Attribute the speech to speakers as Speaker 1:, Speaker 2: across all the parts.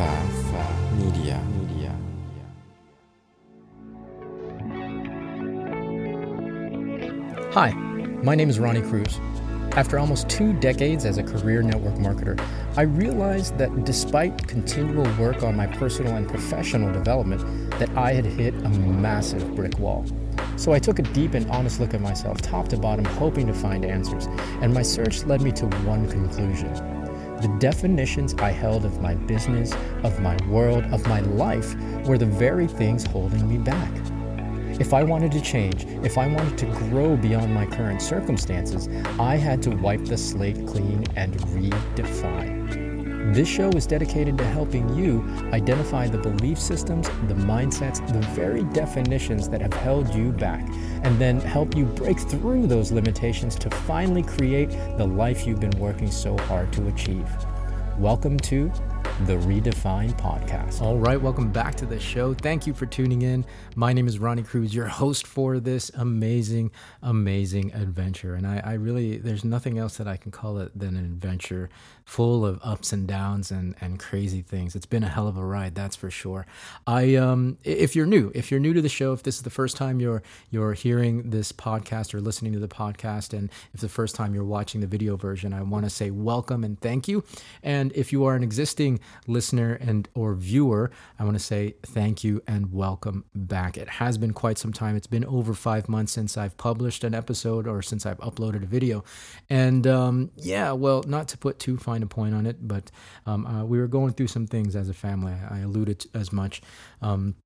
Speaker 1: FAF Media. Media.
Speaker 2: Hi, my name is Ronnie Cruz. After almost two decades as a career network marketer, I realized that despite continual work on my personal and professional development, that I had hit a massive brick wall. So I took a deep and honest look at myself, top to bottom, hoping to find answers, and my search led me to one conclusion. The definitions I held of my business, of my world, of my life were the very things holding me back. If I wanted to change, if I wanted to grow beyond my current circumstances, I had to wipe the slate clean and redefine. This show is dedicated to helping you identify the belief systems, the mindsets, the very definitions that have held you back, and then help you break through those limitations to finally create the life you've been working so hard to achieve. Welcome to the Redefine Podcast. All right, welcome back to the show. Thank you for tuning in. My name is Ronnie Cruz, your host for this amazing, amazing adventure. And I, I really, there's nothing else that I can call it than an adventure full of ups and downs and, and crazy things. It's been a hell of a ride, that's for sure. I, um, if you're new, if you're new to the show, if this is the first time you're you're hearing this podcast or listening to the podcast, and if the first time you're watching the video version, I want to say welcome and thank you. And if you are an existing listener and or viewer, I want to say thank you and welcome back. It has been quite some time. It's been over five months since I've published an episode or since I've uploaded a video, and um, yeah, well, not to put too fine a point on it, but um, uh, we were going through some things as a family. I alluded as much. Um,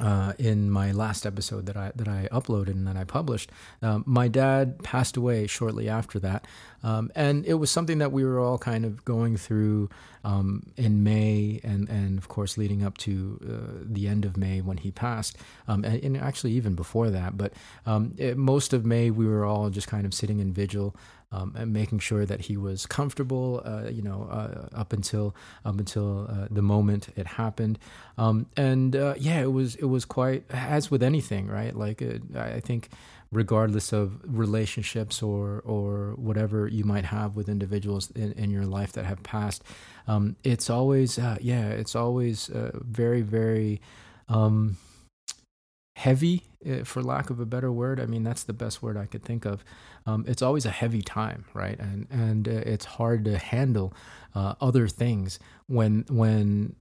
Speaker 2: uh, in my last episode that I that I uploaded and that I published, um, my dad passed away shortly after that, um, and it was something that we were all kind of going through um, in May, and and of course leading up to uh, the end of May when he passed, um, and, and, actually even before that. But um, it, most of May we were all just kind of sitting in vigil um, and making sure that he was comfortable, uh, you know, uh, up until up until uh, the moment it happened. Um, and uh, yeah, it was it was quite as with anything, right? Like uh, I think, regardless of relationships or or whatever you might have with individuals in, in your life that have passed, um, it's always uh, yeah, it's always very very. Um, heavy, eh, for lack of a better word. I mean, that's the best word I could think of. Um, it's always a heavy time, right? And and uh, it's hard to handle uh, other things when when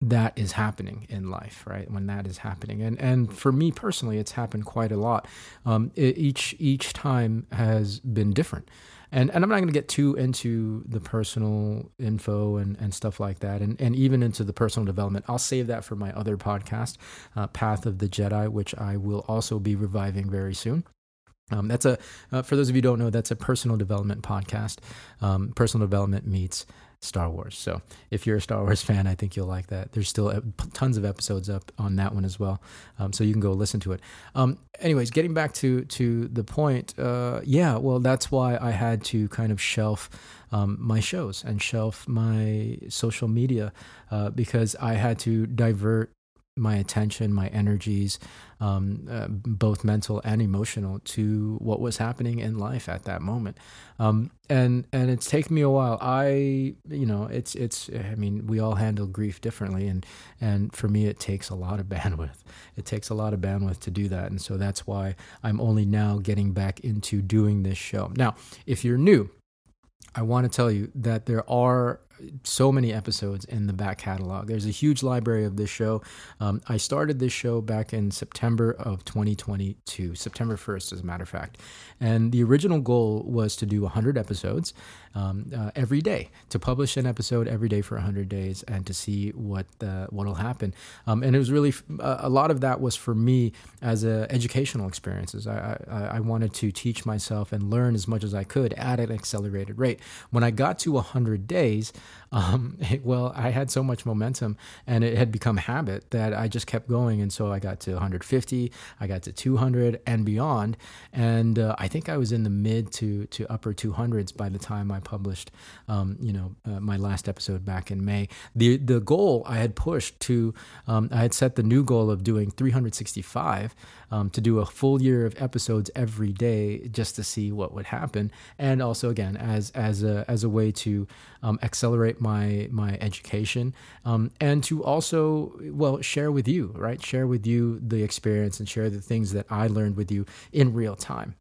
Speaker 2: that is happening in life, right? When that is happening, and and for me personally, it's happened quite a lot. Um, it, each each time has been different and and I'm not going to get too into the personal info and, and stuff like that, and and even into the personal development. I'll save that for my other podcast, uh, Path of the Jedi, which I will also be reviving very soon. Um, that's a uh, for those of you who don't know, that's a personal development podcast. Um, personal development meets Star Wars. So if you're a Star Wars fan, I think you'll like that. There's still tons of episodes up on that one as well, um, so you can go listen to it. Um, anyways, getting back to to the point, uh, yeah, well, that's why I had to kind of shelf um, my shows and shelf my social media uh, because I had to divert my attention, my energies, um, uh, both mental and emotional, to what was happening in life at that moment. Um, and and it's taken me a while. I, you know, it's it's. I mean, we all handle grief differently, and and for me, it takes a lot of bandwidth. It takes a lot of bandwidth to do that, and so that's why I'm only now getting back into doing this show. Now, if you're new, I want to tell you that there are so many episodes in the back catalog. There's a huge library of this show. Um, I started this show back in September of 2022, September 1st, as a matter of fact. And the original goal was to do 100 episodes um, uh, every day, to publish an episode every day for 100 days and to see what what'll happen. Um, and it was really a lot of that was for me as a educational experiences. I, I, I wanted to teach myself and learn as much as I could at an accelerated rate. When I got to 100 days, um, it, well, I had so much momentum and it had become habit that I just kept going. And so I got to 150, I got to 200 and beyond. And uh, I think I was in the mid to, to upper 200s by the time I published, um, you know, uh, my last episode back in May. The, the goal I had pushed to, um, I had set the new goal of doing 365 um, to do a full year of episodes every day just to see what would happen. And also, again, as, as, a, as a way to um, accelerate accelerate my my education um, and to also well share with you right? Share with you the experience and share the things that i learned with you in real time.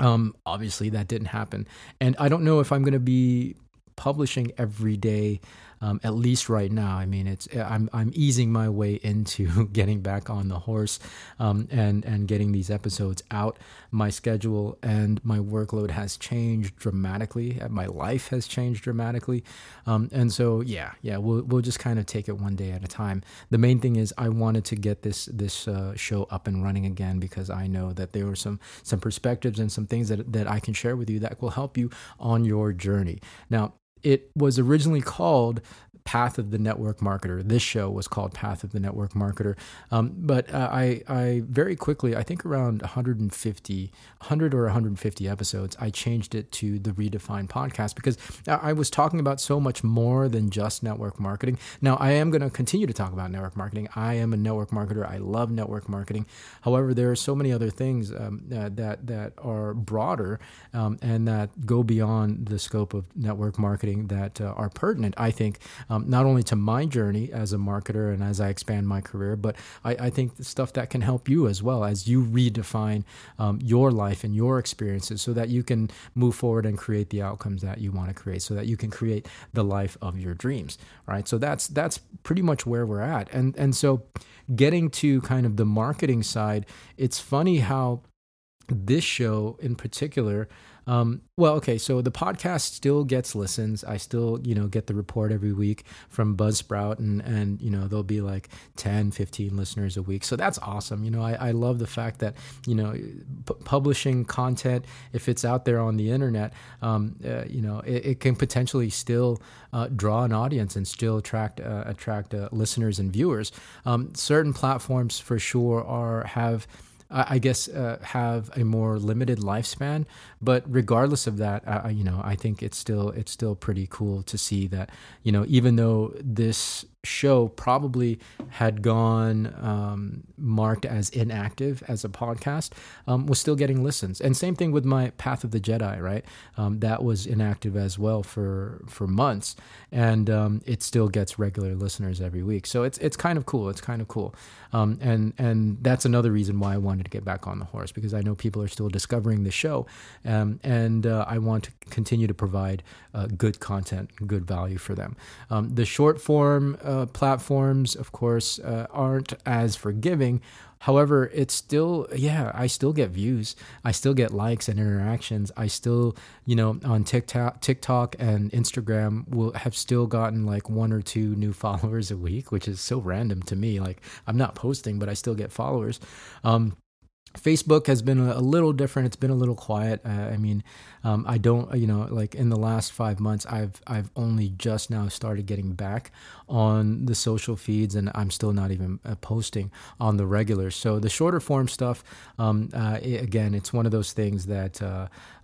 Speaker 2: Um, obviously that didn't happen. And i don't know if i'm going to be publishing every day um, at least right now. I mean, it's I'm I'm easing my way into getting back on the horse um, and and getting these episodes out. My schedule and my workload has changed dramatically. My life has changed dramatically, um, and so yeah, yeah, we'll we'll just kind of take it one day at a time. The main thing is I wanted to get this this uh, show up and running again because I know that there were some some perspectives and some things that that I can share with you that will help you on your journey. Now, it was originally called Path of the Network Marketer. This show was called Path of the Network Marketer. Um, but uh, I, I very quickly, I think around 150, 100 or 150 episodes, I changed it to the Redefined podcast because I was talking about so much more than just network marketing. Now, I am going to continue to talk about network marketing. I am a network marketer. I love network marketing. However, there are so many other things um, uh, that that are broader um, and that go beyond the scope of network marketing that uh, are pertinent. I think um, um, not only to my journey as a marketer and as I expand my career, but I, I think stuff that can help you as well as you redefine um, your life and your experiences so that you can move forward and create the outcomes that you want to create so that you can create the life of your dreams right? So that's that's pretty much where we're at. And and so getting to kind of the marketing side it's funny how this show in particular um, well, okay, so the podcast still gets listens. I still, you know, get the report every week from Buzzsprout, and and you know there'll be like 10, 15 listeners a week. So that's awesome. You know, I, I love the fact that you know p- publishing content if it's out there on the internet, um, uh, you know, it, it, can potentially still uh, draw an audience and still attract uh, attract uh, listeners and viewers. Um, certain platforms for sure are have I guess, uh, have a more limited lifespan. But regardless of that, uh, you know, I think it's still it's still pretty cool to see that you know even though this show probably had gone um, marked as inactive as a podcast um, was still getting listens. And same thing with my path of the jedi right? Um, that was inactive as well for for months. And um, it still gets regular listeners every week. So it's it's kind of cool. It's kind of cool. Um, and and that's another reason why i wanted to get back on the horse because i know people are still discovering the show. Um, and uh, i want to continue to provide uh, good content good value for them. The short form uh, platforms, of course, uh, aren't as forgiving. However, it's still, yeah, I still get views. I still get likes and interactions. I still, you know, on TikTok, TikTok and Instagram will have still gotten like one or two new followers a week, which is so random to me. Like I'm not posting, but I still get followers. Um, Facebook has been a little different. It's been a little quiet. Uh, I mean, um, I don't, you know, like in the last five months, I've I've only just now started getting back on the social feeds, and I'm still not even uh, posting on the regular. So the shorter form stuff, um, uh, it, again, it's one of those things that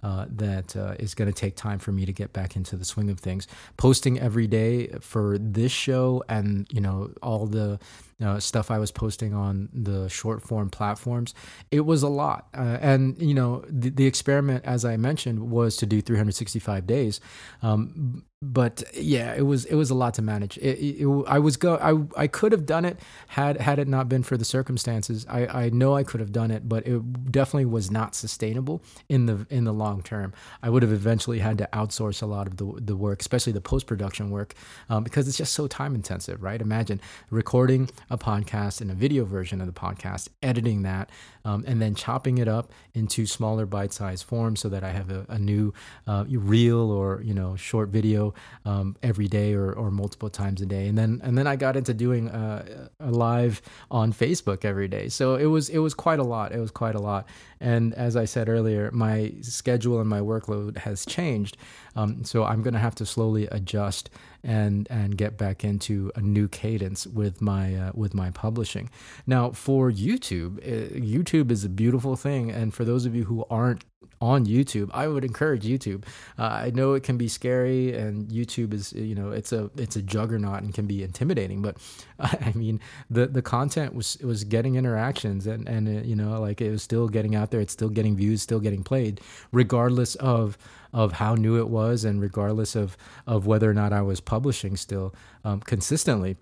Speaker 2: uh, that uh, is going to take time for me to get back into the swing of things. Posting every day for this show, and you know, all the uh, stuff I was posting on the short form platforms, it was a lot. Uh, and, you know, the, the, experiment, as I mentioned, was to do 365 days. Um, but yeah, it was it was a lot to manage. It, it, it, I was go I I could have done it had had it not been for the circumstances. I, I know I could have done it, but it definitely was not sustainable in the in the long term. I would have eventually had to outsource a lot of the the work, especially the post production work, um, because it's just so time intensive. Right? Imagine recording a podcast and a video version of the podcast, editing that, um, and then chopping it up into smaller bite sized forms so that I have a, a new uh, reel or you know short video um, every day or, or multiple times a day. And then and then I got into doing uh, a live on Facebook every day. So it was it was quite a lot. It was quite a lot. And as I said earlier, my schedule and my workload has changed. Um, so I'm going to have to slowly adjust and and get back into a new cadence with my uh, with my publishing. Now for YouTube, uh, YouTube is a beautiful thing, and for those of you who aren't on YouTube, I would encourage YouTube. Uh, I know it can be scary, and YouTube is you know it's a it's a juggernaut and can be intimidating. But I mean the the content was was getting interactions and and uh, you know like it was still getting out there. It's still getting views, still getting played, regardless of of how new it was, and regardless of of whether or not I was publishing still um, consistently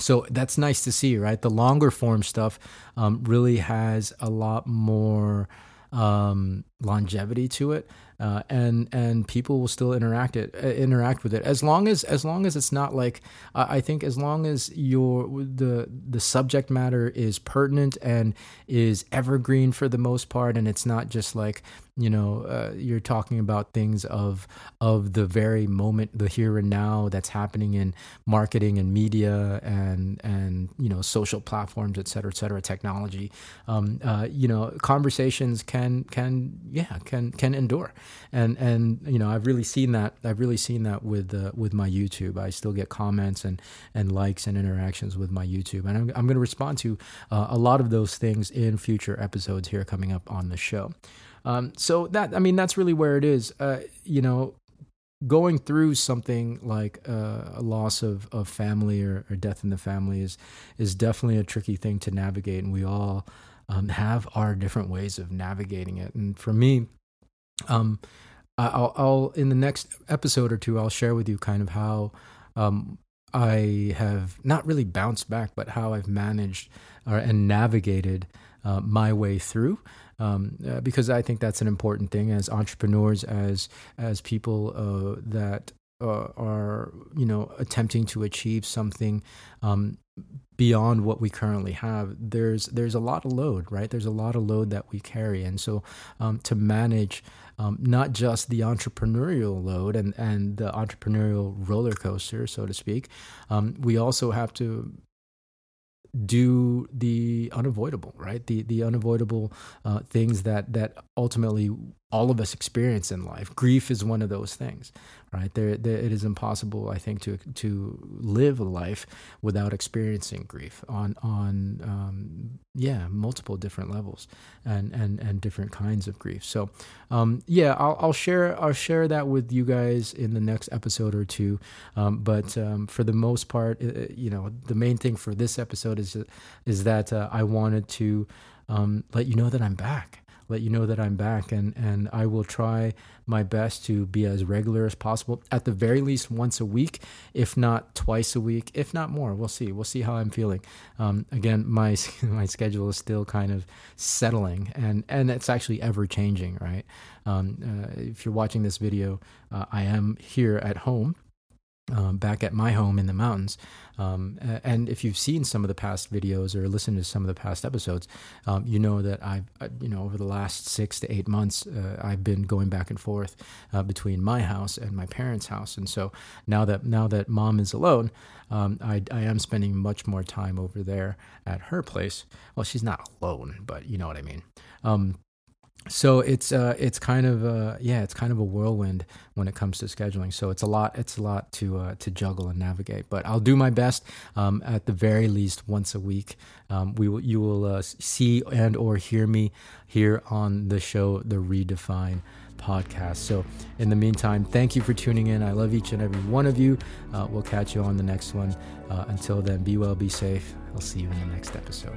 Speaker 2: so that's nice to see right the longer form stuff um, really has a lot more um, longevity to it, uh, and and people will still interact it uh, interact with it. As long as as long as it's not like uh, I think as long as your the the subject matter is pertinent and is evergreen for the most part, and it's not just like you know uh, you're talking about things of of the very moment the here and now that's happening in marketing and media and and you know social platforms et cetera et cetera technology. Um, uh, you know conversations can can yeah can can endure. And and you know I've really seen that I've really seen that with uh, with my YouTube. I still get comments and and likes and interactions with my YouTube. And I'm, I'm going to respond to uh, a lot of those things in future episodes here coming up on the show. Um, so that I mean that's really where it is. Uh, you know, going through something like uh, a loss of, of family or, or, death in the family is is definitely a tricky thing to navigate, and we all um, have our different ways of navigating it. And for me, um, I'll, I'll in the next episode or two, I'll share with you kind of how um, I have not really bounced back, but how I've managed uh, and navigated uh, my way through um, uh, because I think that's an important thing as entrepreneurs, as as people uh, that uh, are you know attempting to achieve something um, beyond what we currently have. There's there's a lot of load, right? There's a lot of load that we carry, and so um, to manage. Um, not just the entrepreneurial load and, and the entrepreneurial roller coaster, so to speak. Um, we also have to do the unavoidable, right? The the unavoidable uh, things that that ultimately all of us experience in life. Grief is one of those things, right? There, there, it is impossible, I think, to to live a life without experiencing grief on on um, yeah multiple different levels and and and different kinds of grief. So um, yeah, I'll, I'll share I'll share that with you guys in the next episode or two. Um, but um, for the most part, uh, you know, the main thing for this episode is is that uh, I wanted to um, let you know that I'm back let you know that I'm back and and I will try my best to be as regular as possible at the very least once a week if not twice a week if not more. We'll see. We'll see how I'm feeling. Um, again my my schedule is still kind of settling and and it's actually ever changing right? Um, uh, if you're watching this video uh, I am here at home um, back at my home in the mountains. Um, and if you've seen some of the past videos or listened to some of the past episodes, um, you know that I've, you know, over the last six to eight months, uh, I've been going back and forth uh, between my house and my parents' house. And so now that now that mom is alone, um, I, I am spending much more time over there at her place. Well, she's not alone, but you know what I mean. So it's uh it's kind of uh yeah it's kind of a whirlwind when it comes to scheduling. So it's a lot it's a lot to uh, to juggle and navigate. But I'll do my best um, at the very least once a week. Um, we will you will uh, see and or hear me here on the show the redefine podcast. So in the meantime thank you for tuning in. I love each and every one of you. Uh, we'll catch you on the next one. Uh, until then be well be safe. I'll see you in the next episode